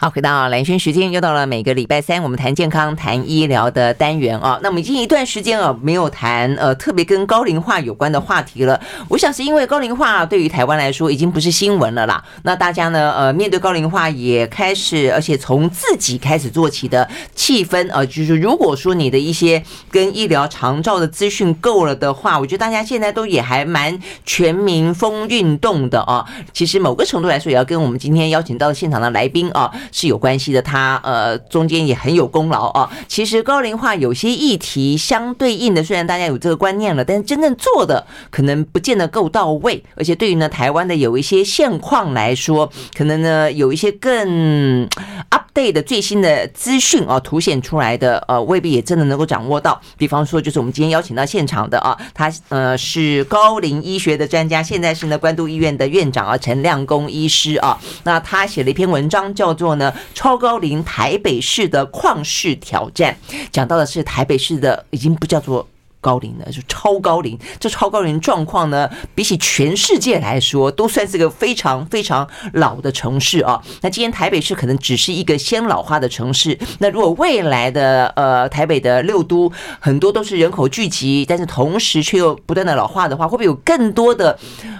好，回到蓝轩时间，又到了每个礼拜三，我们谈健康、谈医疗的单元啊。那我们已经一段时间啊，没有谈呃特别跟高龄化有关的话题了。我想是因为高龄化对于台湾来说已经不是新闻了啦。那大家呢，呃，面对高龄化也开始，而且从自己开始做起的气氛啊，就是如果说你的一些跟医疗长照的资讯够了的话，我觉得大家现在都也还蛮全民风运动的啊。其实某个程度来说，也要跟我们今天邀请到现场的来宾啊。是有关系的，他呃中间也很有功劳啊。其实高龄化有些议题相对应的，虽然大家有这个观念了，但是真正做的可能不见得够到位。而且对于呢台湾的有一些现况来说，可能呢有一些更 update 的最新的资讯啊，凸显出来的呃未必也真的能够掌握到。比方说，就是我们今天邀请到现场的啊，他呃是高龄医学的专家，现在是呢关渡医院的院长啊陈亮公医师啊。那他写了一篇文章，叫做。呢，超高龄台北市的旷世挑战，讲到的是台北市的已经不叫做高龄的，就超高龄。这超高龄状况呢，比起全世界来说，都算是个非常非常老的城市啊。那今天台北市可能只是一个先老化的城市。那如果未来的呃台北的六都很多都是人口聚集，但是同时却又不断的老化的话，会不会有更多的？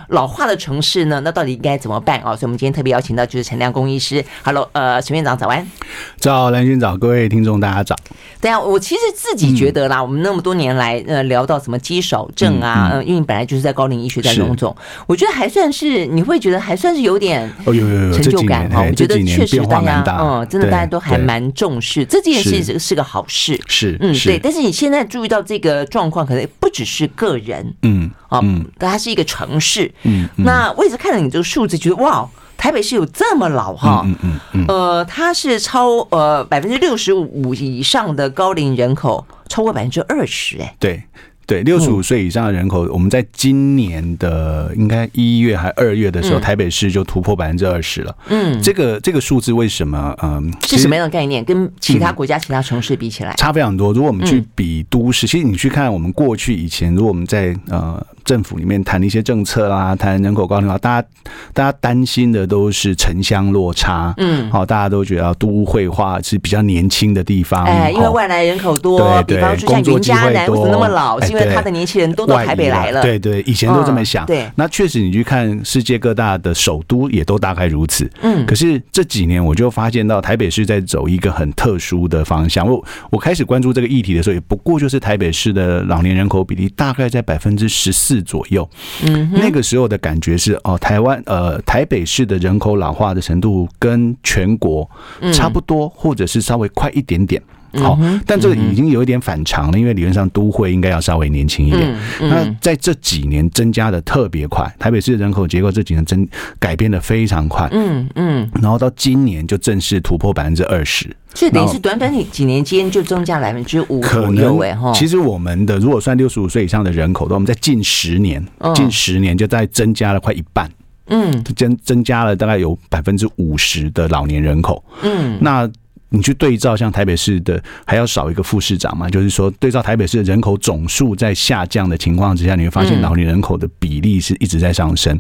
老化的城市呢，那到底应该怎么办啊？所以，我们今天特别邀请到就是陈亮公医师。Hello，呃，陈院长早安。早，蓝军早，各位听众大家早。对啊，我其实自己觉得啦，嗯、我们那么多年来呃聊到什么肌少症啊，嗯，嗯，因为你本来就是在高龄医学在荣总，我觉得还算是你会觉得还算是有点哦有有有成就感啊。我觉得确实大家嗯真的大家都还蛮重视这件事是是个好事是嗯对，但是你现在注意到这个状况，可能不只是个人嗯啊，但它是一个城市。嗯，那我一直看着你这个数字，觉得哇，台北市有这么老哈？嗯嗯嗯，呃，它是超呃百分之六十五以上的高龄人口，超过百分之二十哎。对。对，六十五岁以上的人口，我们在今年的应该一月还二月的时候，台北市就突破百分之二十了。嗯，这个这个数字为什么？嗯，是什么样的概念？跟其他国家、其他城市比起来，差非常多。如果我们去比都市，其实你去看我们过去以前，如果我们在呃。政府里面谈一些政策啊，谈人口高龄化，大家大家担心的都是城乡落差，嗯，好，大家都觉得都会化是比较年轻的地方，哎，因为外来人口多，对对，比方说像云嘉南为什么那么老，是因为他的年轻人都到台北来了，对对，以前都这么想，对，那确实你去看世界各大的首都也都大概如此，嗯，可是这几年我就发现到台北市在走一个很特殊的方向，我我开始关注这个议题的时候，也不过就是台北市的老年人口比例大概在百分之十四。左右，嗯，那个时候的感觉是哦，台湾呃台北市的人口老化的程度跟全国差不多，或者是稍微快一点点。好，但这个已经有一点反常了，因为理论上都会应该要稍微年轻一点。那在这几年增加的特别快，台北市人口结构这几年增改变的非常快。嗯嗯，然后到今年就正式突破百分之二十。所以等于是短短几年间就增加百分之五可能。其实我们的如果算六十五岁以上的人口的，我们在近十年，近十年就在增加了快一半。嗯，增增加了大概有百分之五十的老年人口。嗯，那。你去对照像台北市的还要少一个副市长嘛？就是说对照台北市的人口总数在下降的情况之下，你会发现老年人口的比例是一直在上升。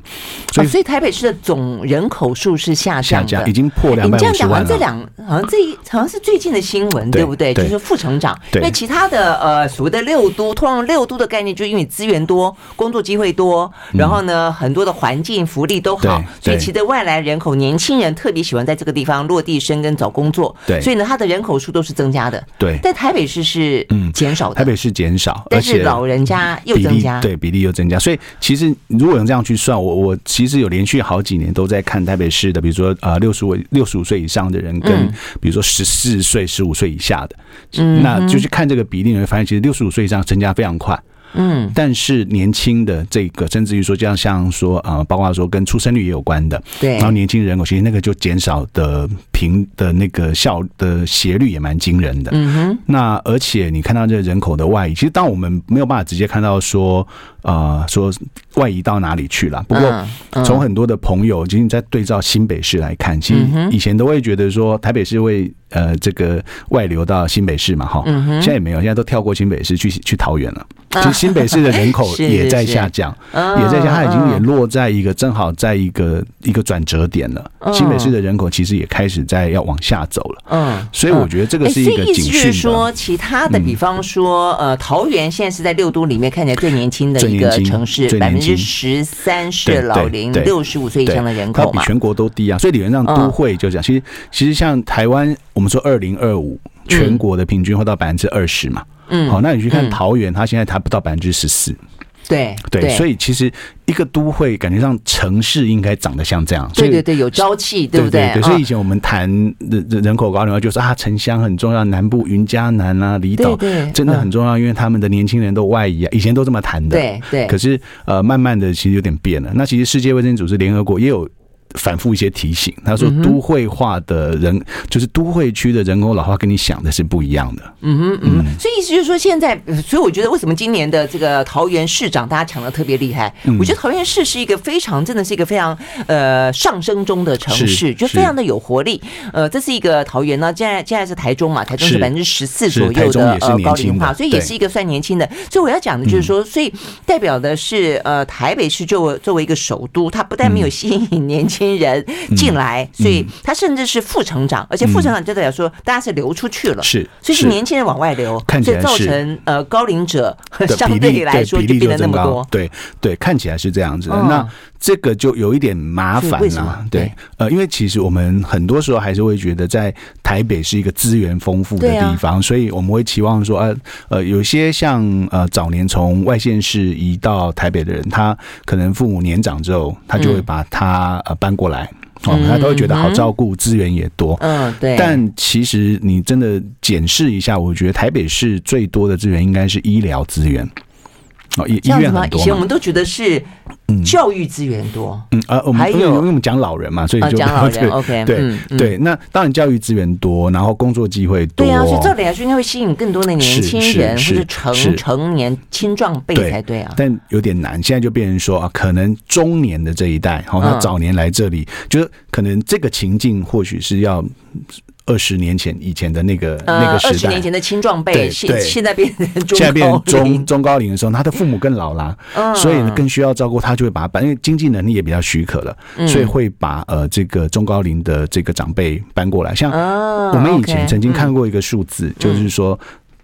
所以，所以台北市的总人口数是下降的，下降已经破两百五十万了。这两好像这一好像是最近的新闻，对不对？就是副成长。因为其他的呃所谓的六都，通常六都的概念就是因为资源多、工作机会多，然后呢很多的环境福利都好，所以其实外来人口年轻人特别喜欢在这个地方落地生根找工作。对。所以呢，它的人口数都是增加的。对，但台北市是嗯减少的。台北市减少，但是老人家又增加，对，比例又增加。所以其实如果用这样去算，我我其实有连续好几年都在看台北市的，比如说呃六十五六十五岁以上的人，跟比如说十四岁十五岁以下的，嗯，那就去看这个比例，你会发现其实六十五岁以上增加非常快。嗯，但是年轻的这个，甚至于说，这样像说啊，包括说跟出生率也有关的，对，然后年轻人口其实那个就减少的平的那个效的斜率也蛮惊人的。嗯哼，那而且你看到这个人口的外移，其实当我们没有办法直接看到说。啊、呃，说外移到哪里去了？不过从很多的朋友，其实在对照新北市来看，其实以前都会觉得说台北市会呃这个外流到新北市嘛，哈，现在也没有，现在都跳过新北市去去桃园了。其实新北市的人口 也在下降，也在下，它已经也落在一个正好在一个一个转折点了。新北市的人口其实也开始在要往下走了。嗯，所以我觉得这个是一个警讯。是说，其他的，比方说，呃，桃园现在是在六都里面看起来最年轻的一个城市，百分之十三是老龄六十五岁以上的人口嘛，比全国都低啊。所以理论上都会就这样。其实，其实像台湾，我们说二零二五全国的平均会到百分之二十嘛。嗯，好，那你去看桃园，它现在还不到百分之十四。对对，所以其实一个都会感觉上城市应该长得像这样，对对对，有朝气，对不对？所以以前我们谈人人口高龄化，就说啊，城乡很重要，南部云嘉南啊，离岛真的很重要，因为他们的年轻人都外移啊，以前都这么谈的。对对。可是呃，慢慢的其实有点变了。那其实世界卫生组织、联合国也有。反复一些提醒，他说都会化的人、嗯、就是都会区的人口老化，跟你想的是不一样的。嗯哼嗯，所以意思就是说，现在，所以我觉得为什么今年的这个桃园市长大家抢的特别厉害？嗯、我觉得桃园市是一个非常，真的是一个非常呃上升中的城市，就非常的有活力。呃，这是一个桃园呢，现在现在是台中嘛，台中是百分之十四左右的呃高龄化，所以也是一个算年轻的。所以我要讲的就是说，所以代表的是呃台北市作为作为一个首都，它不但没有吸引年轻。新人进来，所以他甚至是副成长，而且副成长就代表说大家是流出去了，是，所以是年轻人往外流，所以造成呃高龄者 相对来说就变得那么多，对对，看起来是这样子的。那这个就有一点麻烦了，对，呃，因为其实我们很多时候还是会觉得在台北是一个资源丰富的地方，所以我们会期望说，呃呃，有些像呃早年从外县市移到台北的人，他可能父母年长之后，他就会把他呃搬过来，哦，他都会觉得好照顾，资源也多，嗯，对。但其实你真的检视一下，我觉得台北市最多的资源应该是医疗资源。哦，医医院很多。以前我们都觉得是教育资源多，嗯啊，我们还有因为我们讲老人嘛，所以就讲老人。OK，对对。那当然教育资源多，然后工作机会多。对啊，所以照理来说应该会吸引更多的年轻人或者成成年青壮辈才对啊。但有点难，现在就变成说啊，可能中年的这一代，好，他早年来这里，就是可能这个情境或许是要。二十年前以前的那个那个时代，二十年前的青壮辈，现现在变成中现在变中中高龄的时候，他的父母更老了，所以更需要照顾，他就会把他搬，因为经济能力也比较许可了，所以会把呃这个中高龄的这个长辈搬过来。像我们以前曾经看过一个数字，就是说，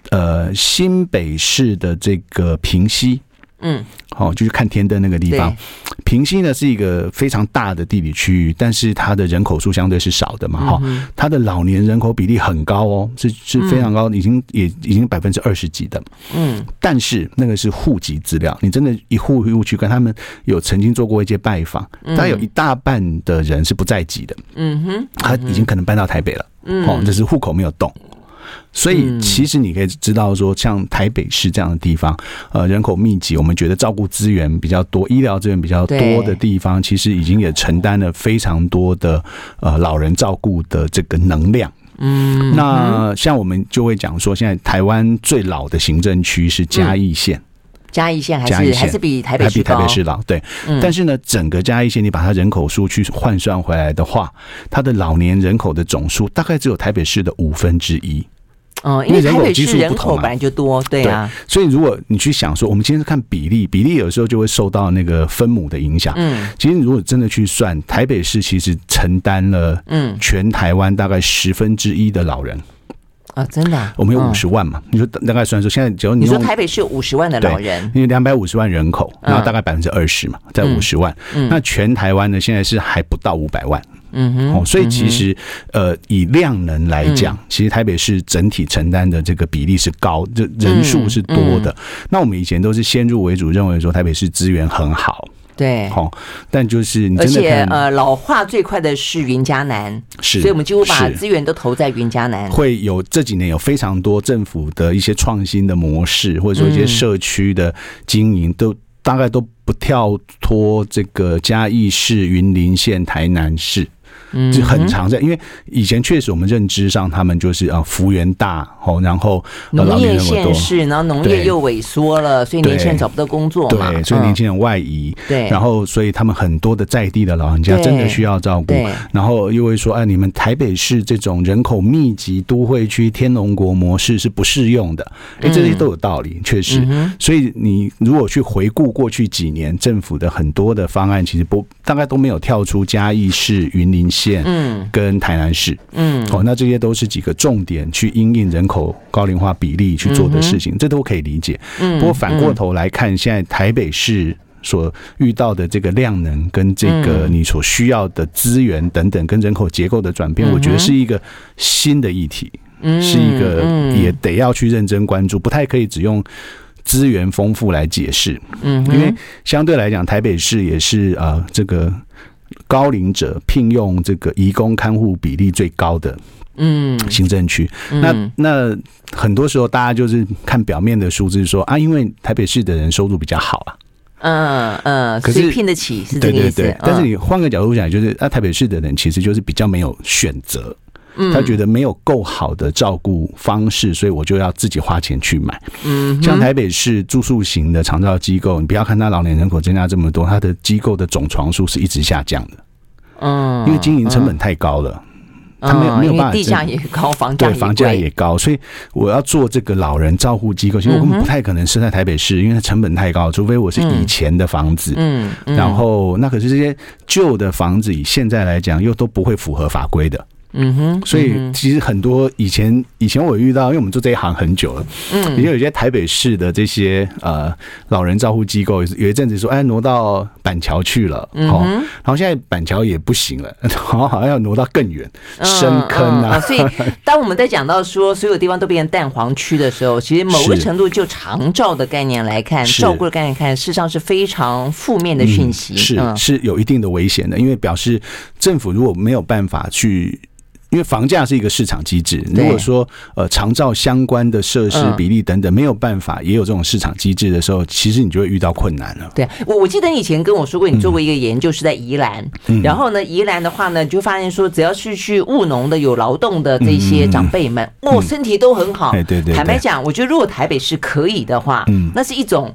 呃，新北市的这个平溪。嗯，好，就去看天灯那个地方。平西呢是一个非常大的地理区域，但是它的人口数相对是少的嘛，哈、嗯，它的老年人口比例很高哦，是是非常高，已经也已经百分之二十几的。嗯，但是那个是户籍资料，你真的一户一户去跟他们有曾经做过一些拜访，但有一大半的人是不在籍的。嗯哼，他已经可能搬到台北了。嗯，哦，就是户口没有动。所以，其实你可以知道说，像台北市这样的地方，呃，人口密集，我们觉得照顾资源比较多、医疗资源比较多的地方，其实已经也承担了非常多的呃老人照顾的这个能量。嗯，那像我们就会讲说，现在台湾最老的行政区是嘉义县，嘉义县还是还是比台北市比台北市老，对。但是呢，整个嘉义县你把它人口数去换算回来的话，它的老年人口的总数大概只有台北市的五分之一。嗯，因为台北市人口本来就多，对啊，所以如果你去想说，我们今天是看比例，比例有时候就会受到那个分母的影响。嗯，其实如果真的去算，台北市其实承担了嗯全台湾大概十分之一的老人啊，真的，我们有五十万嘛？你说大概算说，现在只要你说台北市有五十万的老人，因为两百五十万人口，然后大概百分之二十嘛，在五十万，那全台湾呢现在是还不到五百万。嗯哼，哦，所以其实，呃，以量能来讲，其实台北市整体承担的这个比例是高，就人数是多的。那我们以前都是先入为主，认为说台北市资源很好，对，好，但就是你真的而且呃，老化最快的是云嘉南，是，所以我们几乎把资源都投在云嘉南。会有这几年有非常多政府的一些创新的模式，或者说一些社区的经营，都大概都不跳脱这个嘉义市、云林县、台南市。就很常在，因为以前确实我们认知上他们就是啊幅员大哦，然后农业县市，然后农业又萎缩了，所以年轻人找不到工作嘛，对，所以年轻人外移，对，然后所以他们很多的在地的老人家真的需要照顾，然后又会说，哎，你们台北市这种人口密集都会区天龙国模式是不适用的，哎，这些都有道理，确实，所以你如果去回顾过去几年政府的很多的方案，其实不大概都没有跳出嘉义市、云林县，嗯，跟台南市，嗯，哦，那这些都是几个重点去因应人口高龄化比例去做的事情，这都可以理解。嗯，不过反过头来看，现在台北市所遇到的这个量能跟这个你所需要的资源等等，跟人口结构的转变，我觉得是一个新的议题，是一个也得要去认真关注，不太可以只用。资源丰富来解释，嗯，因为相对来讲，台北市也是呃这个高龄者聘用这个移工看护比例最高的，嗯，行政区。那那很多时候大家就是看表面的数字说啊，因为台北市的人收入比较好啊，嗯嗯，可是聘得起是这个意思。对对对，但是你换个角度讲，就是啊，台北市的人其实就是比较没有选择。他觉得没有够好的照顾方式，所以我就要自己花钱去买。嗯，像台北市住宿型的长照机构，你不要看他老年人口增加这么多，他的机构的总床数是一直下降的。嗯，因为经营成本太高了，他没有没有办法。地价也高，房价对房价也高，所以我要做这个老人照护机构，其实我根本不太可能设在台北市，因为它成本太高，除非我是以前的房子。嗯，然后那可是这些旧的房子，以现在来讲，又都不会符合法规的。嗯哼，所以其实很多以前以前我遇到，因为我们做这一行很久了，嗯，也有一些台北市的这些呃老人照护机构，有一阵子说，哎，挪到板桥去了，哦，然后现在板桥也不行了，然 后好像要挪到更远深坑啊。所以当我们在讲到说所有地方都变成蛋黄区的时候，其实某个程度就长照的概念来看，照顾的概念看，事实上是非常负面的讯息，是是有一定的危险的，因为表示政府如果没有办法去。因为房价是一个市场机制，如果说呃长照相关的设施比例等等没有办法也有这种市场机制的时候，其实你就会遇到困难了。对，我我记得你以前跟我说过，你做过一个研究是在宜兰，然后呢，宜兰的话呢，你就发现说，只要是去务农的、有劳动的这些长辈们，哦，身体都很好。对对对。坦白讲，我觉得如果台北是可以的话，嗯，那是一种。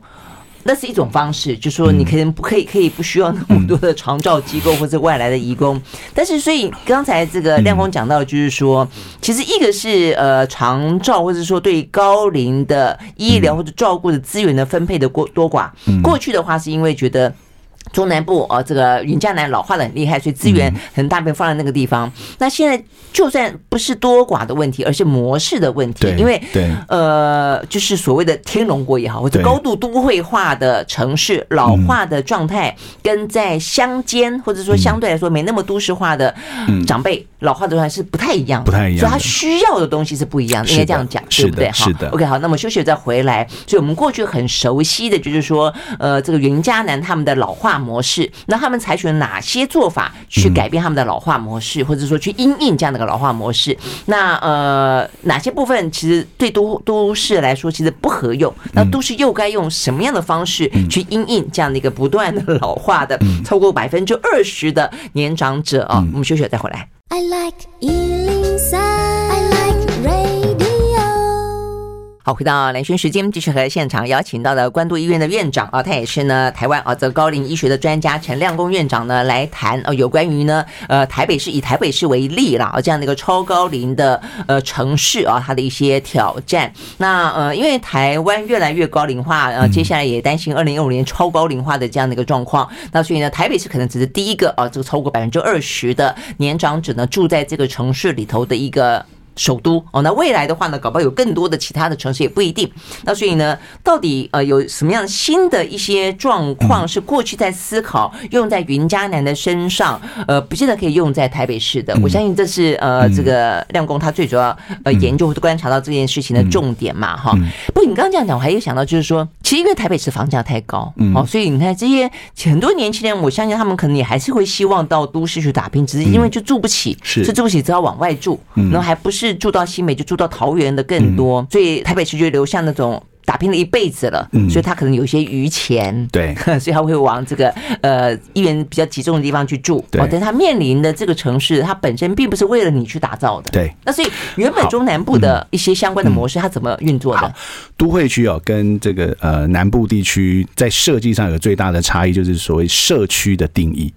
那是一种方式，就是说你可能不可以，可以不需要那么多的长照机构或者外来的移工。但是，所以刚才这个亮光讲到，就是说，其实一个是呃长照，或者说对高龄的医疗或者照顾的资源的分配的过多寡。过去的话，是因为觉得。中南部呃，这个云嘉南老化的很厉害，所以资源很大部分放在那个地方。嗯、那现在就算不是多寡的问题，而是模式的问题，对因为对呃，就是所谓的天龙国也好，或者高度都会化的城市老化的状态，跟在乡间或者说相对来说没那么都市化的长辈老化的状态是不太一样的，不太一样，所以他需要的东西是不一样的，应该这样讲，对不对？是的。OK，好，那么休息再回来。所以我们过去很熟悉的就是说，呃，这个云嘉南他们的老化模式，那他们采取了哪些做法去改变他们的老化模式，或者说去因应这样的一个老化模式？那呃，哪些部分其实对都都市来说其实不合用？那都市又该用什么样的方式去因应这样的一个不断的老化的超过百分之二十的年长者啊？我们休息再回来。I like 好，回到蓝轩时间，继续和现场邀请到的关渡医院的院长啊，他也是呢台湾啊这个高龄医学的专家陈亮公院长呢来谈呃有关于呢呃台北市以台北市为例啦这样的一个超高龄的呃城市啊它的一些挑战。那呃因为台湾越来越高龄化，呃接下来也担心二零二五年超高龄化的这样的一个状况。那所以呢台北市可能只是第一个啊这个超过百分之二十的年长者呢住在这个城市里头的一个。首都哦，那未来的话呢，搞不好有更多的其他的城市也不一定。那所以呢，到底呃有什么样新的一些状况是过去在思考用在云嘉南的身上，呃，不见得可以用在台北市的。我相信这是呃这个亮工他最主要呃研究观察到这件事情的重点嘛哈。不过你刚刚这样讲，我还有想到就是说，其实因为台北市房价太高，哦，所以你看这些很多年轻人，我相信他们可能也还是会希望到都市去打拼，只是因为就住不起，是住不起，只好往外住，然后还不是。住到新北就住到桃园的更多，所以台北市就留下那种打拼了一辈子了，嗯，所以他可能有些余钱，对，所以他会往这个呃医院比较集中的地方去住。对，但他面临的这个城市，它本身并不是为了你去打造的。对，那所以原本中南部的一些相关的模式，它怎么运作的？好，都会区哦，跟这个呃南部地区在设计上有最大的差异，就是所谓社区的定义。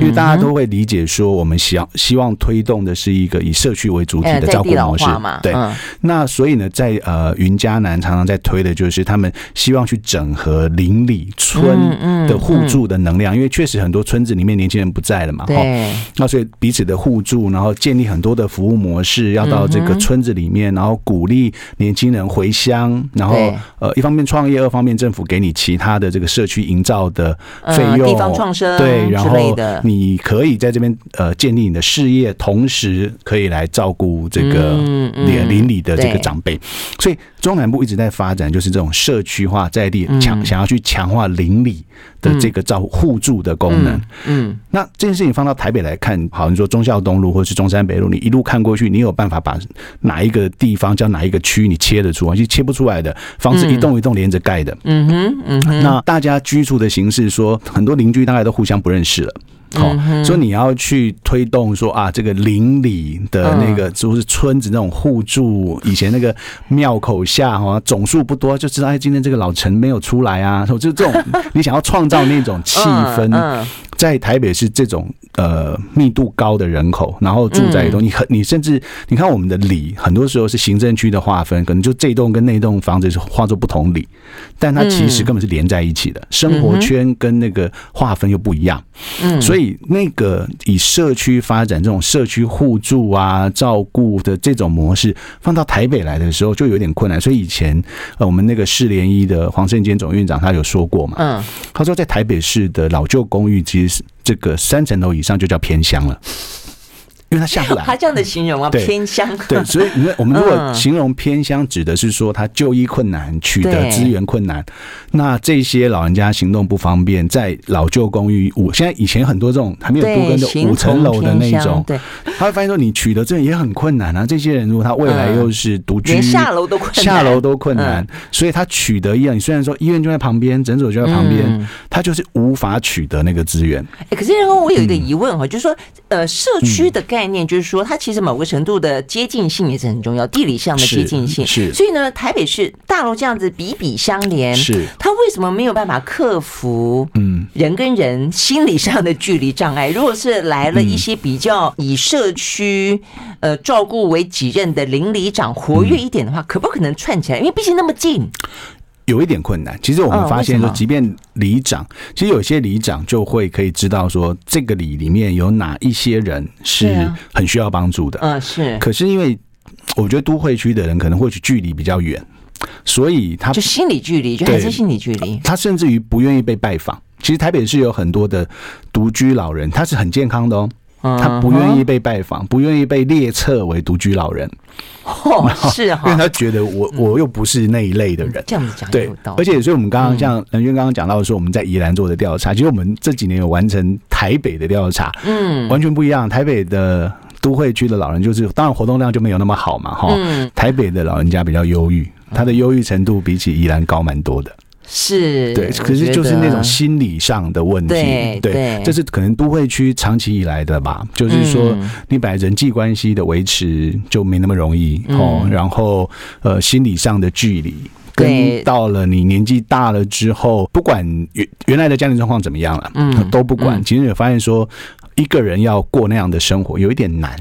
因为大家都会理解说，我们希望希望推动的是一个以社区为主体的照顾模式，对。那所以呢，在呃云嘉南常常在推的就是他们希望去整合邻里村的互助的能量，因为确实很多村子里面年轻人不在了嘛，对。那所以彼此的互助，然后建立很多的服务模式，要到这个村子里面，然后鼓励年轻人回乡，然后呃一方面创业，二方面政府给你其他的这个社区营造的费用，地方创生对，然后。你可以在这边呃建立你的事业，同时可以来照顾这个邻邻里的这个长辈，所以中南部一直在发展，就是这种社区化在地强想要去强化邻里的这个照互助的功能。嗯，那这件事情放到台北来看，好，你说忠孝东路或是中山北路，你一路看过去，你有办法把哪一个地方叫哪一个区你切得出来？其实切不出来的，房子一栋一栋连着盖的。嗯哼，嗯哼，那大家居住的形式，说很多邻居大概都互相不认识了。好，所以你要去推动说啊，这个邻里的那个就是村子那种互助，以前那个庙口下哈总数不多，就知道哎，今天这个老陈没有出来啊，就这种 你想要创造那种气氛。在台北是这种呃密度高的人口，然后住在一栋，你很你甚至你看我们的里，很多时候是行政区的划分，可能就这栋跟那栋房子是划作不同里，但它其实根本是连在一起的，生活圈跟那个划分又不一样，嗯，所以那个以社区发展这种社区互助啊、照顾的这种模式，放到台北来的时候就有点困难。所以以前呃我们那个市联医的黄胜坚总院长他有说过嘛，嗯，他说在台北市的老旧公寓其实。这个三层楼以上就叫偏乡了。因为他下不来，他这样的形容啊，偏乡。对，所以你看，我们如果 形容偏乡，指的是说他就医困难，取得资源困难。那这些老人家行动不方便，在老旧公寓五，现在以前很多这种还没有都跟的五层楼的那种，对，他会发现说你取得这也很困难啊。这些人如果他未来又是独居，连下楼都困难，下楼都困难，所以他取得医疗，你虽然说医院就在旁边，诊所就在旁边，他就是无法取得那个资源。哎，可是然后我有一个疑问哈，就是说，呃，社区的概念就是说，它其实某个程度的接近性也是很重要，地理上的接近性。是，所以呢，台北市大楼这样子比比相连，是它为什么没有办法克服嗯人跟人心理上的距离障碍？如果是来了一些比较以社区呃照顾为己任的邻里长活跃一点的话，可不可能串起来？因为毕竟那么近。有一点困难。其实我们发现说，即便里长，其实有些里长就会可以知道说，这个里里面有哪一些人是很需要帮助的。嗯，是。可是因为我觉得都会区的人可能或许距离比较远，所以他就心理距离，就还是心理距离。他甚至于不愿意被拜访。其实台北市有很多的独居老人，他是很健康的哦。他不愿意被拜访，不愿意被列册为独居老人。哦，是哈，因为他觉得我我又不是那一类的人。这样子讲对，而且所以我们刚刚像人娟刚刚讲到说，我们在宜兰做的调查，其实我们这几年有完成台北的调查，嗯，完全不一样。台北的都会区的老人就是，当然活动量就没有那么好嘛，哈。台北的老人家比较忧郁，他的忧郁程度比起宜兰高蛮多的。是对，可是就是那种心理上的问题，对，这是可能都会区长期以来的吧。就是说，你本来人际关系的维持就没那么容易哦，然后呃，心理上的距离，跟到了你年纪大了之后，不管原原来的家庭状况怎么样了，嗯，都不管。其实也发现说，一个人要过那样的生活，有一点难。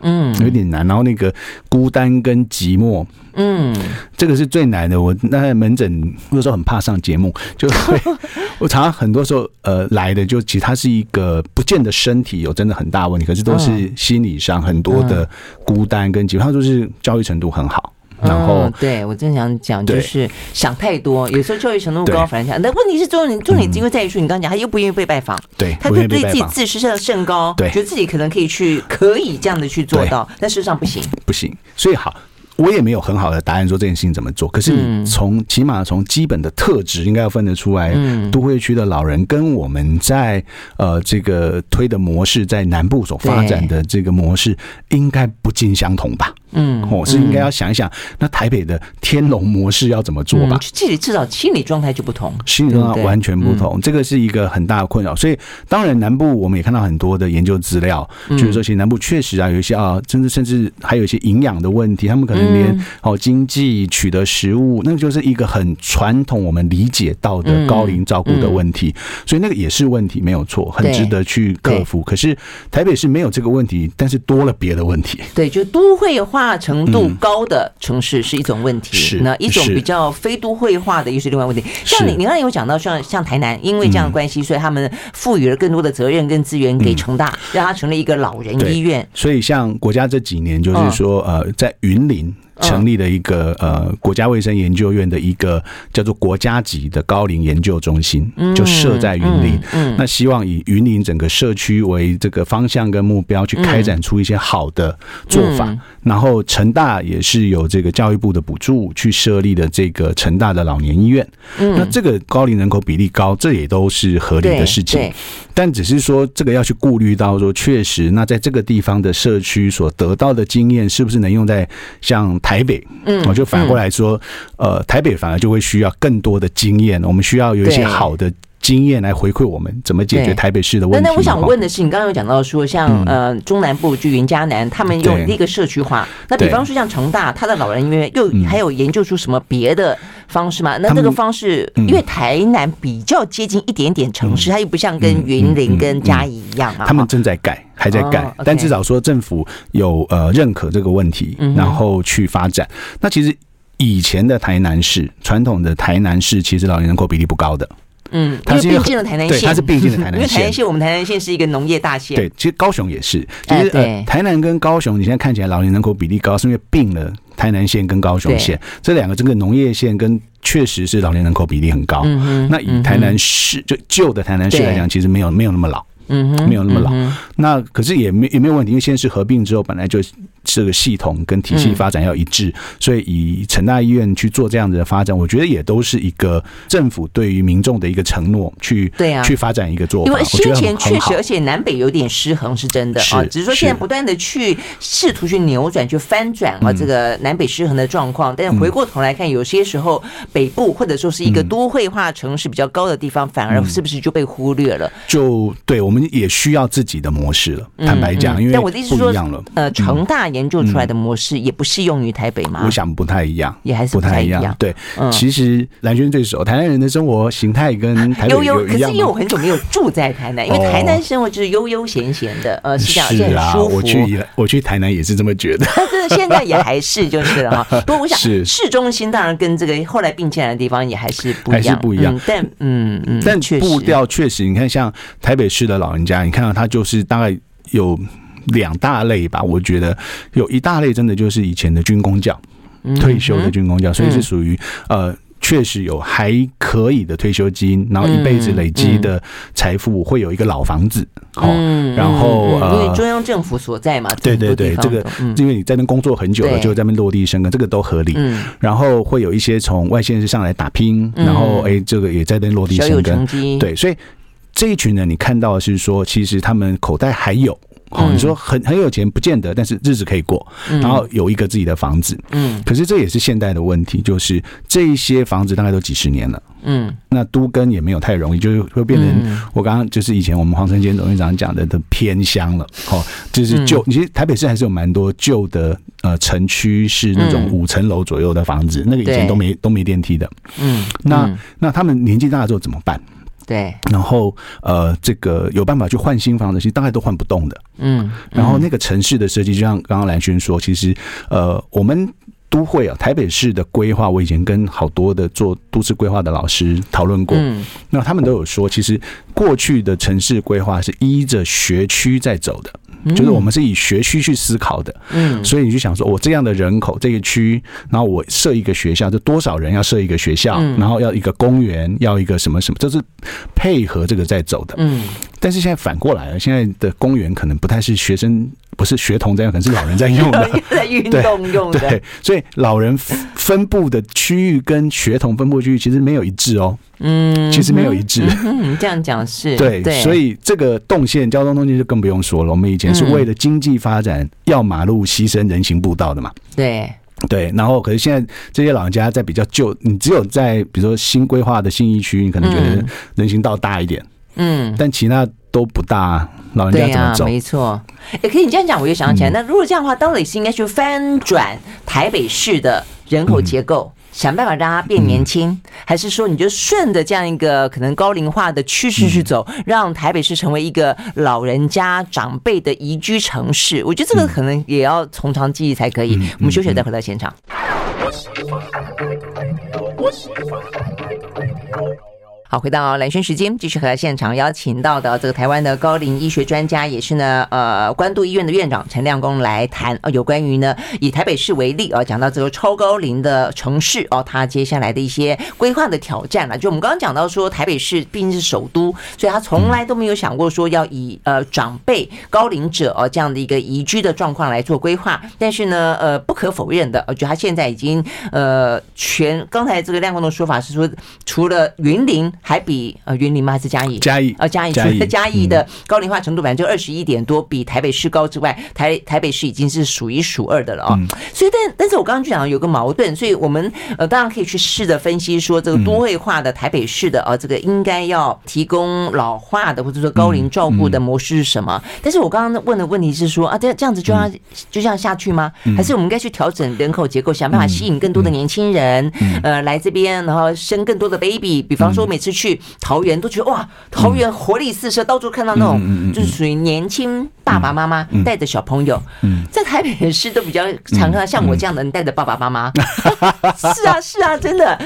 嗯，有点难，然后那个孤单跟寂寞，嗯，这个是最难的。我那在门诊有时候很怕上节目，就会 我常常很多时候呃来的就其实他是一个不见得身体有真的很大问题，可是都是心理上很多的孤单跟寂寞，他就是教育程度很好。然后，嗯、对我正想讲，就是想太多，有时候教育程度高，反而想。那问题是，重点重点因为在于说，你刚刚讲，他又不愿意被拜访，对，他对对自己自视甚甚高，对，觉得自己可能可以去，可以这样的去做到，但事实上不行，不行。所以好，我也没有很好的答案说这件事情怎么做。可是你从起码从基本的特质应该要分得出来，嗯，都会区的老人跟我们在呃这个推的模式，在南部所发展的这个模式，应该不尽相同吧？嗯，哦，是应该要想一想，那台北的天龙模式要怎么做吧？自己至少心理状态就不同，心理状态完全不同，这个是一个很大的困扰。所以，当然南部我们也看到很多的研究资料，就是说，其实南部确实啊，有一些啊，甚至甚至还有一些营养的问题，他们可能连哦经济取得食物，那个就是一个很传统我们理解到的高龄照顾的问题，所以那个也是问题，没有错，很值得去克服。可是台北是没有这个问题，但是多了别的问题。对，就都会化。化程度高的城市是一种问题，是那一种比较非都会化的又是另外问题。像你，你刚才有讲到像像台南，因为这样的关系，所以他们赋予了更多的责任跟资源给成大，让它成了一个老人医院。所以像国家这几年就是说，呃，在云林。成立了一个呃国家卫生研究院的一个叫做国家级的高龄研究中心，就设在云林。那希望以云林整个社区为这个方向跟目标，去开展出一些好的做法。然后成大也是有这个教育部的补助去设立的这个成大的老年医院。那这个高龄人口比例高，这也都是合理的事情。但只是说这个要去顾虑到说，确实那在这个地方的社区所得到的经验，是不是能用在像。台北，嗯，我就反过来说，呃，台北反而就会需要更多的经验，我们需要有一些好的经验来回馈我们怎么解决台北市的问题。那我想问的是，你刚刚有讲到说，像呃中南部就云嘉南，他们用那个社区化，那比方说像成大，他的老人院又还有研究出什么别的方式吗？那这个方式，因为台南比较接近一点点城市，它又不像跟云林跟嘉义一样啊，他们正在改。还在改，但至少说政府有呃认可这个问题，然后去发展。那其实以前的台南市，传统的台南市，其实老年人口比例不高的。嗯，它是并进了台南县，它是并进了台南县。因为台南县，我们台南县是一个农业大县。对，其实高雄也是。其实呃，台南跟高雄，你现在看起来老年人口比例高，是因为并了台南县跟高雄县这两个，这个农业县跟确实是老年人口比例很高。嗯那以台南市就旧的台南市来讲，其实没有没有那么老。嗯，没有那么老，那可是也没也没有问题，因为县市合并之后，本来就这个系统跟体系发展要一致，所以以成大医院去做这样子的发展，我觉得也都是一个政府对于民众的一个承诺，去对啊，去发展一个做法。因为先前确实，而且南北有点失衡是真的啊，只是说现在不断的去试图去扭转、去翻转啊这个南北失衡的状况。但是回过头来看，有些时候北部或者说是一个都会化城市比较高的地方，反而是不是就被忽略了？就对我们。也需要自己的模式了。坦白讲，因为但我的意思是说，呃，成大研究出来的模式也不适用于台北吗？我想不太一样，也还是不太一样。对，其实蓝轩最熟，台南人的生活形态跟台北有一样。可是因为我很久没有住在台南，因为台南生活就是悠悠闲闲的，呃，是这样，是很舒服。我去，我去台南也是这么觉得。但是现在也还是就是了哈。不过我想，市中心当然跟这个后来并进来的地方也还是不一样，还是不一样。但嗯嗯，但步调确实，你看像台北市的老人家，你看到他就是大概有两大类吧。我觉得有一大类真的就是以前的军工教，退休的军工教，所以是属于呃。确实有还可以的退休金，然后一辈子累积的财富会有一个老房子，好，然后呃，因为中央政府所在嘛，对对对，这个因为你在那工作很久了，就在那边落地生根，这个都合理。然后会有一些从外县市上来打拼，然后哎，这个也在那边落地生根，对，所以这一群人你看到的是说，其实他们口袋还有。哦，你说很很有钱不见得，但是日子可以过，然后有一个自己的房子，嗯，可是这也是现代的问题，就是这一些房子大概都几十年了，嗯，那都更也没有太容易，就是会变成我刚刚就是以前我们黄承坚董事长讲的的偏乡了，哦，就是旧，其实台北市还是有蛮多旧的呃城区是那种五层楼左右的房子，那个以前都没都没电梯的，嗯，那那他们年纪大了之后怎么办？对，然后呃，这个有办法去换新房的，其实大概都换不动的。嗯，然后那个城市的设计，就像刚刚兰轩说，其实呃，我们都会啊，台北市的规划，我以前跟好多的做都市规划的老师讨论过，嗯，那他们都有说，其实过去的城市规划是依着学区在走的。就是我们是以学区去思考的，嗯，所以你就想说，我这样的人口这个区，然后我设一个学校，就多少人要设一个学校，然后要一个公园，要一个什么什么，这是配合这个在走的，嗯。但是现在反过来了，现在的公园可能不太是学生不是学童在用，可能是老人在用的，在运动用的。对，所以老人分布的区域跟学童分布区域其实没有一致哦。嗯，其实没有一致。嗯，这样讲是对，对，所以这个动线交通动线就更不用说了。我们以前是为了经济发展要马路牺牲人行步道的嘛。对。对，然后可是现在这些老人家在比较旧，你只有在比如说新规划的新一区，你可能觉得人行道大一点，嗯，但其他都不大，老人家怎么走？啊，没错。也可以你这样讲，我就想起来，嗯、那如果这样的话，到底是应该去翻转台北市的人口结构？嗯想办法让它变年轻，还是说你就顺着这样一个可能高龄化的趋势去走，让台北市成为一个老人家长辈的宜居城市？我觉得这个可能也要从长计议才可以。我们休息再回到现场。好，回到蓝轩时间，继续和现场邀请到的这个台湾的高龄医学专家，也是呢，呃，关渡医院的院长陈亮公来谈呃，有关于呢，以台北市为例啊，讲到这个超高龄的城市哦，它接下来的一些规划的挑战了。就我们刚刚讲到说，台北市毕竟是首都，所以他从来都没有想过说要以呃长辈高龄者哦这样的一个宜居的状况来做规划。但是呢，呃，不可否认的，我觉得他现在已经呃全刚才这个亮公的说法是说，除了云林。还比呃云林吗？还是嘉义？嘉义呃嘉义，除了 嘉义的高龄化程度百分之二十一点多，比台北市高之外，台台北市已经是数一数二的了哦。所以，但但是我刚刚就讲有个矛盾，所以我们呃当然可以去试着分析说，这个多位化的台北市的呃这个应该要提供老化的或者说高龄照顾的模式是什么？但是我刚刚问的问题是说啊，这这样子就要就这样下去吗？还是我们应该去调整人口结构，想办法吸引更多的年轻人呃来这边，然后生更多的 baby？比方说每次去桃园都觉得哇，桃园活力四射，到处看到那种就是属于年轻爸爸妈妈带着小朋友。在台北市都比较常看到像我这样的人带着爸爸妈妈。是啊，是啊，真的。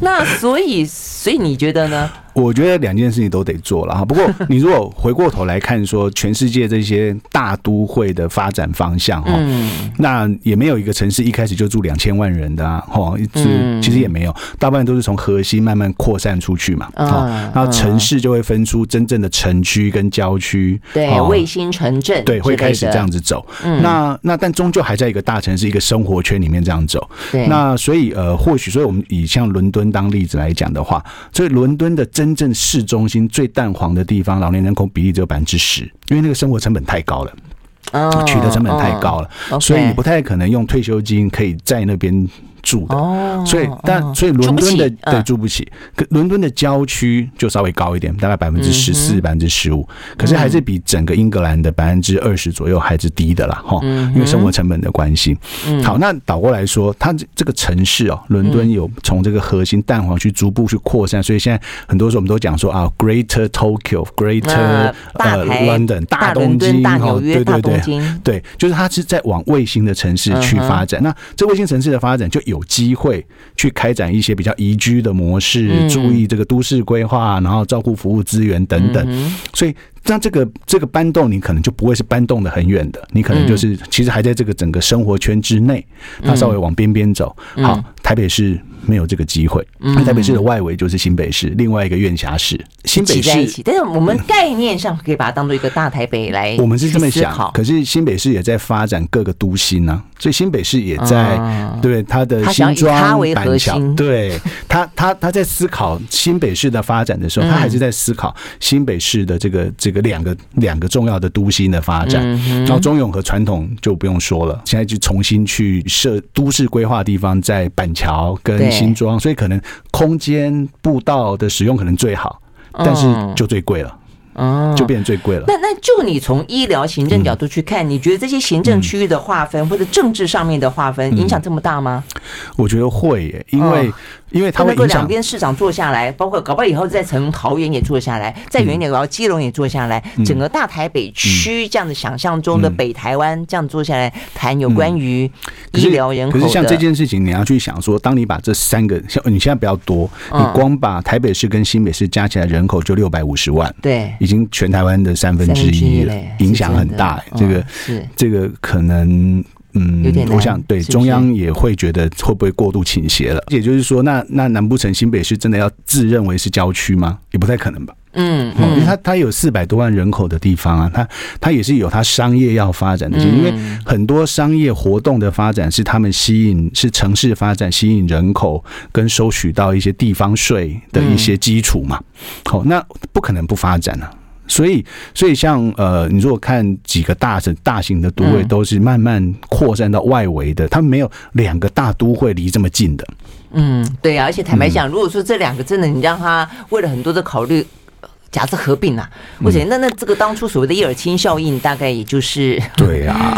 那所以，所以你觉得呢？我觉得两件事情都得做了哈。不过，你如果回过头来看，说全世界这些大都会的发展方向哈，那也没有一个城市一开始就住两千万人的啊，哈，是其实也没有，大部分都是从核心慢慢扩散出去嘛。啊，然后城市就会分出真正的城区跟郊区，对，卫星城镇，对，会开始这样子走。那那但终究还在一个大城市一个生活圈里面这样走。那所以呃，或许所以我们以像伦敦当例子来讲的话，所以伦敦的真真正市中心最淡黄的地方，老年人口比例只有百分之十，因为那个生活成本太高了，取得成本太高了，所以你不太可能用退休金可以在那边。住的，所以但所以伦敦的对住不起，可伦敦的郊区就稍微高一点，大概百分之十四、百分之十五，可是还是比整个英格兰的百分之二十左右还是低的啦，哈，因为生活成本的关系。好，那倒过来说，它这个城市哦，伦敦有从这个核心蛋黄区逐步去扩散，所以现在很多时候我们都讲说啊，Greater Tokyo、Greater 呃 London、大东京、大纽约、大东京，对，就是它是在往卫星的城市去发展。那这卫星城市的发展就有。有机会去开展一些比较宜居的模式，注意这个都市规划，然后照顾服务资源等等，所以。那这个这个搬动，你可能就不会是搬动的很远的，你可能就是其实还在这个整个生活圈之内，它稍微往边边走。好，台北市没有这个机会，台北市的外围就是新北市，另外一个院辖市，新北市在一起。但是我们概念上可以把它当做一个大台北来，我们是这么想。可是新北市也在发展各个都心呢，所以新北市也在对它的新庄、板桥，对他他他在思考新北市的发展的时候，他还是在思考新北市的这个这个。两个两个重要的都心的发展，然后中永和传统就不用说了，现在就重新去设都市规划地方在板桥跟新装，所以可能空间步道的使用可能最好，但是就最贵了，哦，就变成最贵了。那那就你从医疗行政角度去看，你觉得这些行政区域的划分或者政治上面的划分影响这么大吗？我觉得会耶，因为。因为他们两边市长坐下来，包括搞不好以后再从桃园也坐下来，再远一点，然后基隆也坐下来，整个大台北区这样的想象中的北台湾这样坐下来谈有关于医疗人口。可是像这件事情，你要去想说，当你把这三个，像你现在比较多，你光把台北市跟新北市加起来人口就六百五十万，对，已经全台湾的三分之一了，影响很大。这个是这个可能。嗯，我想对中央也会觉得会不会过度倾斜了？也就是说，那那难不成新北市真的要自认为是郊区吗？也不太可能吧。嗯，因为它它有四百多万人口的地方啊，它它也是有它商业要发展的，因为很多商业活动的发展是他们吸引是城市发展吸引人口跟收取到一些地方税的一些基础嘛，好，那不可能不发展了。所以，所以像呃，你如果看几个大的大型的都会，都是慢慢扩散到外围的，他们没有两个大都会离这么近的。嗯，对呀，而且坦白讲，如果说这两个真的，你让他为了很多的考虑。假设合并啊，或者那那这个当初所谓的叶尔钦效应，大概也就是对啊，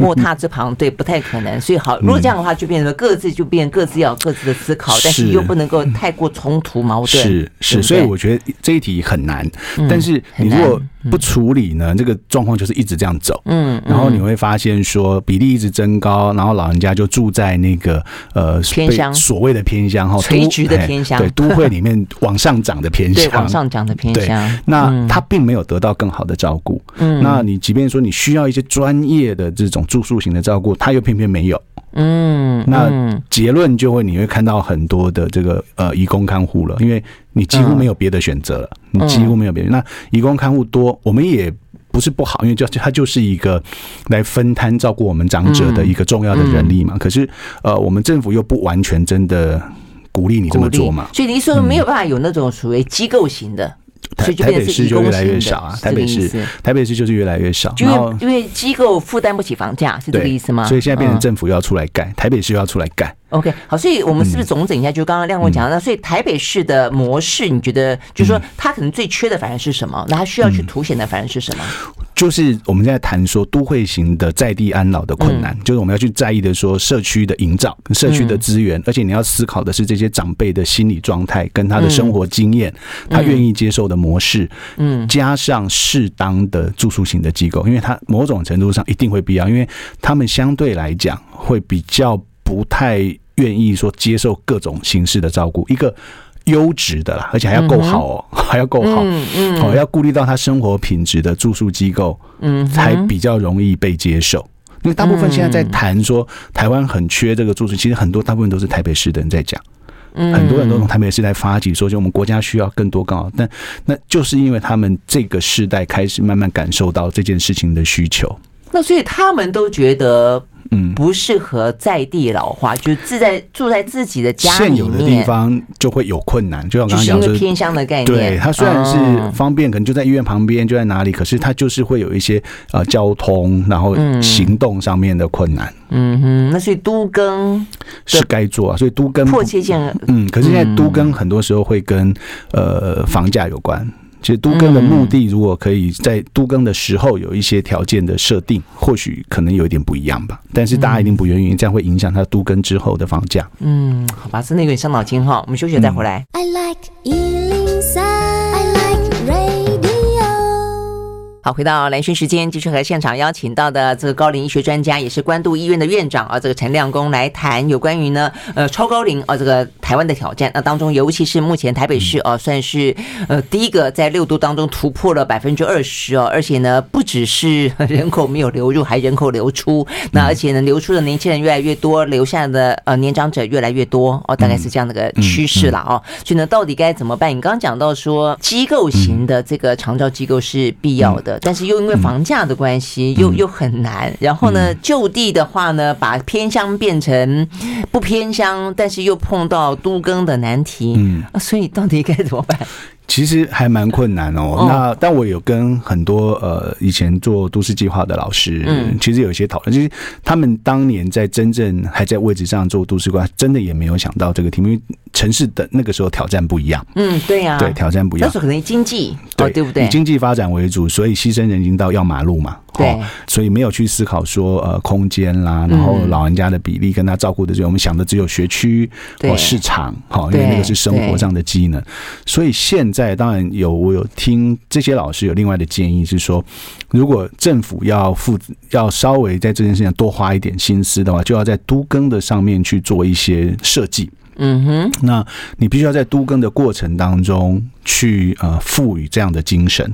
卧榻之旁，对，不太可能。所以好，如果这样的话，就变成各自就变各自要各自的思考，但是又不能够太过冲突矛盾。是是，所以我觉得这一题很难。但是你如果不处理呢，这个状况就是一直这样走。嗯，然后你会发现说比例一直增高，然后老人家就住在那个呃偏乡，所谓的偏乡哈，垂直的偏乡，对，都会里面往上涨的偏乡，对，往上涨的偏。乡，那他并没有得到更好的照顾。嗯，那你即便说你需要一些专业的这种住宿型的照顾，他又偏偏没有。嗯，那结论就会你会看到很多的这个呃移工看护了，因为你几乎没有别的选择了，你几乎没有别的。那义工看护多，我们也不是不好，因为就它就是一个来分摊照顾我们长者的一个重要的人力嘛。可是呃，我们政府又不完全真的鼓励你这么做嘛。所以你说没有办法有那种属于机构型的。台台北市就越来越少啊，台北市台北市就是越来越少，因为因为机构负担不起房价，是这个意思吗？所以现在变成政府要出来盖，台北市又要出来盖。OK，好，所以我们是不是总整一下？就刚刚亮文讲的，那所以台北市的模式，你觉得就是说它可能最缺的反而是什么？那它需要去凸显的反而是什么？就是我们在谈说都会型的在地安老的困难，就是我们要去在意的说社区的营造、社区的资源，而且你要思考的是这些长辈的心理状态跟他的生活经验，他愿意接受的模式，嗯，加上适当的住宿型的机构，因为他某种程度上一定会必要，因为他们相对来讲会比较。不太愿意说接受各种形式的照顾，一个优质的啦，而且还要够好哦，还要够好，嗯，哦，要顾虑到他生活品质的住宿机构，嗯，才比较容易被接受。因为大部分现在在谈说台湾很缺这个住宿，其实很多大部分都是台北市的人在讲，很多人都从台北市来发起说，就我们国家需要更多更好，但那就是因为他们这个世代开始慢慢感受到这件事情的需求，那所以他们都觉得。嗯，不适合在地老化，就自在住在自己的家里，现有的地方就会有困难。就像刚刚讲，就是偏乡的概念。对，它虽然是方便，可能就在医院旁边，就在哪里，可是它就是会有一些呃交通，然后行动上面的困难。嗯哼，那所以都更是该做啊，所以都更迫切性。嗯，可是现在都更很多时候会跟呃房价有关。其实都更的目的，如果可以在都更的时候有一些条件的设定，或许可能有一点不一样吧。但是大家一定不愿意，这样会影响他都更之后的房价。嗯，好吧，是那个伤脑筋哈。我们休息再回来。I like 好，回到兰萱时间，继续和现场邀请到的这个高龄医学专家，也是关渡医院的院长啊，这个陈亮公来谈有关于呢，呃，超高龄啊，这个台湾的挑战。那当中，尤其是目前台北市啊，算是呃第一个在六都当中突破了百分之二十哦，而且呢，不只是人口没有流入，还人口流出。那而且呢，流出的年轻人越来越多，留下的呃年长者越来越多哦，大概是这样的个趋势了哦。所以呢，到底该怎么办？你刚刚讲到说，机构型的这个长照机构是必要的。但是又因为房价的关系，又又很难。然后呢，就地的话呢，把偏乡变成不偏乡，但是又碰到都更的难题。嗯，所以到底该怎么办？其实还蛮困难哦。那但我有跟很多呃以前做都市计划的老师，嗯，其实有一些讨论，就是他们当年在真正还在位置上做都市规划，真的也没有想到这个题目。因为城市的那个时候挑战不一样，嗯，对呀，对，挑战不一样。那时候可能经济，对，对不对？以经济发展为主，所以牺牲人行道要马路嘛，对，所以没有去思考说呃空间啦，然后老人家的比例跟他照顾的我们想的只有学区或市场，好，因为那个是生活上的机能。所以现在当然有我有听这些老师有另外的建议是说，如果政府要负要稍微在这件事情多花一点心思的话，就要在都更的上面去做一些设计。嗯哼，那你必须要在都更的过程当中去呃赋予这样的精神，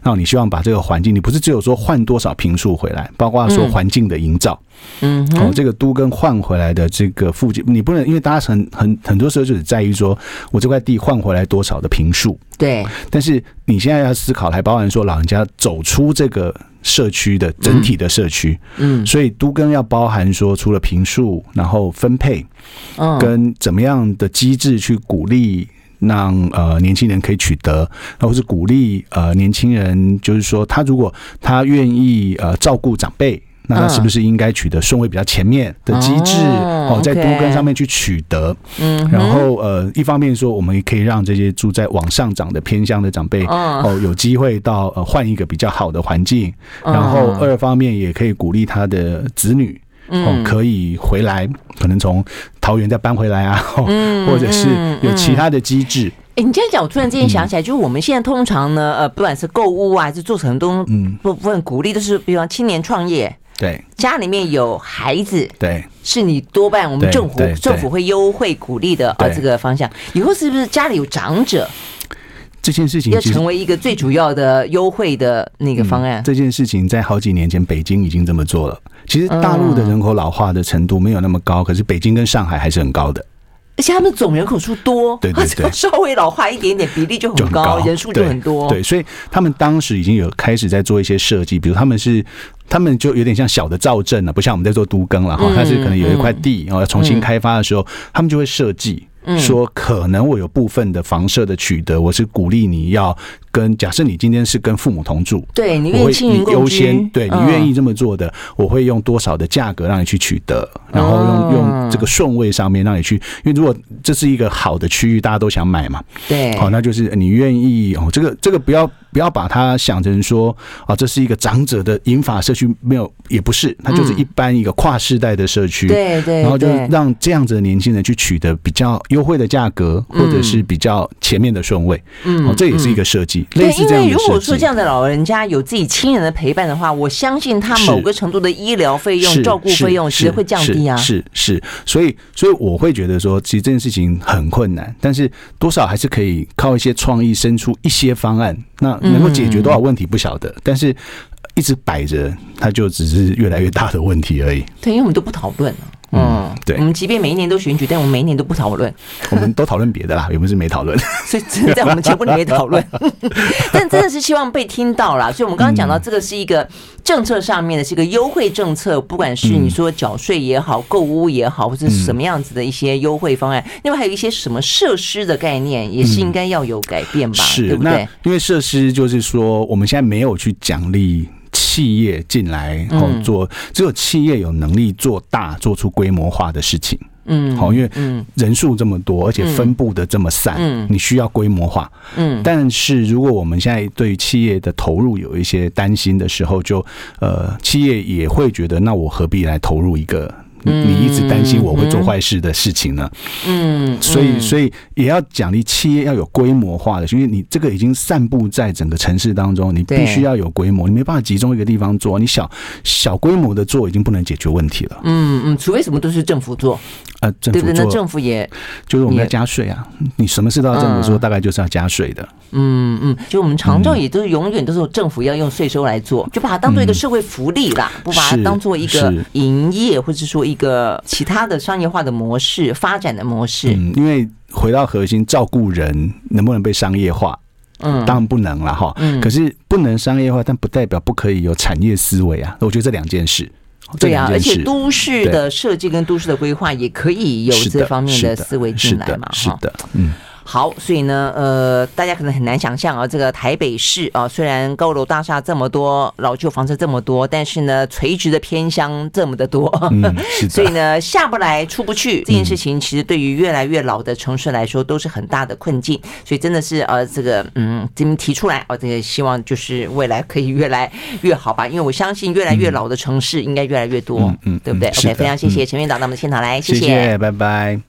然后你希望把这个环境，你不是只有说换多少平数回来，包括说环境的营造。嗯，哦，这个都跟换回来的这个附近，你不能因为大家很很很多时候就是在于说我这块地换回来多少的平数，对。但是你现在要思考，还包含说老人家走出这个社区的整体的社区，嗯，所以都更要包含说除了平数，然后分配，嗯，跟怎么样的机制去鼓励让呃年轻人可以取得，或是鼓励呃年轻人，就是说他如果他愿意呃照顾长辈。那他是不是应该取得顺位比较前面的机制？哦，在都跟上面去取得，嗯，然后呃，一方面说我们也可以让这些住在往上涨的偏乡的长辈哦，有机会到呃换一个比较好的环境，然后二方面也可以鼓励他的子女哦可以回来，可能从桃园再搬回来啊，或者是有其他的机制。哎，你这样讲，我突然之间想起来，就是我们现在通常呢，呃，不管是购物啊，还是做成东嗯。部分鼓励都是，比方青年创业。对，家里面有孩子，对，是你多半我们政府政府会优惠鼓励的啊，这个方向。以后是不是家里有长者，这件事情要成为一个最主要的优惠的那个方案？这件事情在好几年前北京已经这么做了。其实大陆的人口老化的程度没有那么高，可是北京跟上海还是很高的。而且他们总人口数多，对对对，稍微老化一点点，比例就很高，人数就很多。对，所以他们当时已经有开始在做一些设计，比如他们是。他们就有点像小的造镇了，不像我们在做都更了哈。它是可能有一块地，然后要重新开发的时候，他们就会设计说，可能我有部分的房舍的取得，我是鼓励你要。跟假设你今天是跟父母同住，对，你愿意你优先，对你愿意这么做的，我会用多少的价格让你去取得，然后用用这个顺位上面让你去，因为如果这是一个好的区域，大家都想买嘛，对，好，那就是你愿意哦，这个这个不要不要把它想成说啊，这是一个长者的银发社区，没有，也不是，它就是一般一个跨世代的社区，对对，然后就让这样子的年轻人去取得比较优惠的价格，或者是比较前面的顺位，嗯，哦，这也是一个设计。对，因为如果说这样的老人家有自己亲人的陪伴的话，我相信他某个程度的医疗费用、照顾费用其实会降低啊。是是，所以所以我会觉得说，其实这件事情很困难，但是多少还是可以靠一些创意生出一些方案，那能够解决多少问题不晓得，但是一直摆着，它就只是越来越大的问题而已。对，因为我们都不讨论。嗯，对，我们即便每一年都选举，但我们每一年都不讨论。我们都讨论别的啦，也不是没讨论。所以真的在我们节目里面讨论，但真的是希望被听到啦。所以我们刚刚讲到这个是一个政策上面的，是一个优惠政策，不管是你说缴税也好，购物也好，或者是什么样子的一些优惠方案。另外还有一些什么设施的概念，也是应该要有改变吧？是，对不对？因为设施就是说，我们现在没有去奖励。企业进来后做，只有企业有能力做大，做出规模化的事情。嗯，好，因为人数这么多，而且分布的这么散，你需要规模化。嗯，但是如果我们现在对于企业的投入有一些担心的时候，就呃，企业也会觉得，那我何必来投入一个？你一直担心我会做坏事的事情呢？嗯，所以所以也要奖励企业要有规模化的，因为你这个已经散布在整个城市当中，你必须要有规模，你没办法集中一个地方做，你小小规模的做已经不能解决问题了。嗯嗯，除非什么都是政府做，呃，政府做，那政府也就是我们要加税啊，你什么事都要政府做，大概就是要加税的。嗯嗯，就我们常照也都是永远都是政府要用税收来做，就把它当做一个社会福利啦，不把它当做一个营业或者说一个其他的商业化的模式发展的模式。嗯，因为回到核心，照顾人能不能被商业化？嗯，当然不能了哈。嗯，可是不能商业化，但不代表不可以有产业思维啊。我觉得这两件事，对啊，而且都市的设计跟都市的规划也可以有这方面的思维进来嘛。是的，嗯。好，所以呢，呃，大家可能很难想象啊，这个台北市啊，虽然高楼大厦这么多，老旧房子这么多，但是呢，垂直的偏乡这么的多，嗯、是的所以呢，下不来出不去，这件事情其实对于越来越老的城市来说都是很大的困境。所以真的是呃，这个嗯，这边提出来，我这个希望就是未来可以越来越好吧，因为我相信越来越老的城市应该越来越多，嗯，嗯对不对？OK，非常谢谢陈院长到我们现场来，谢谢，拜拜。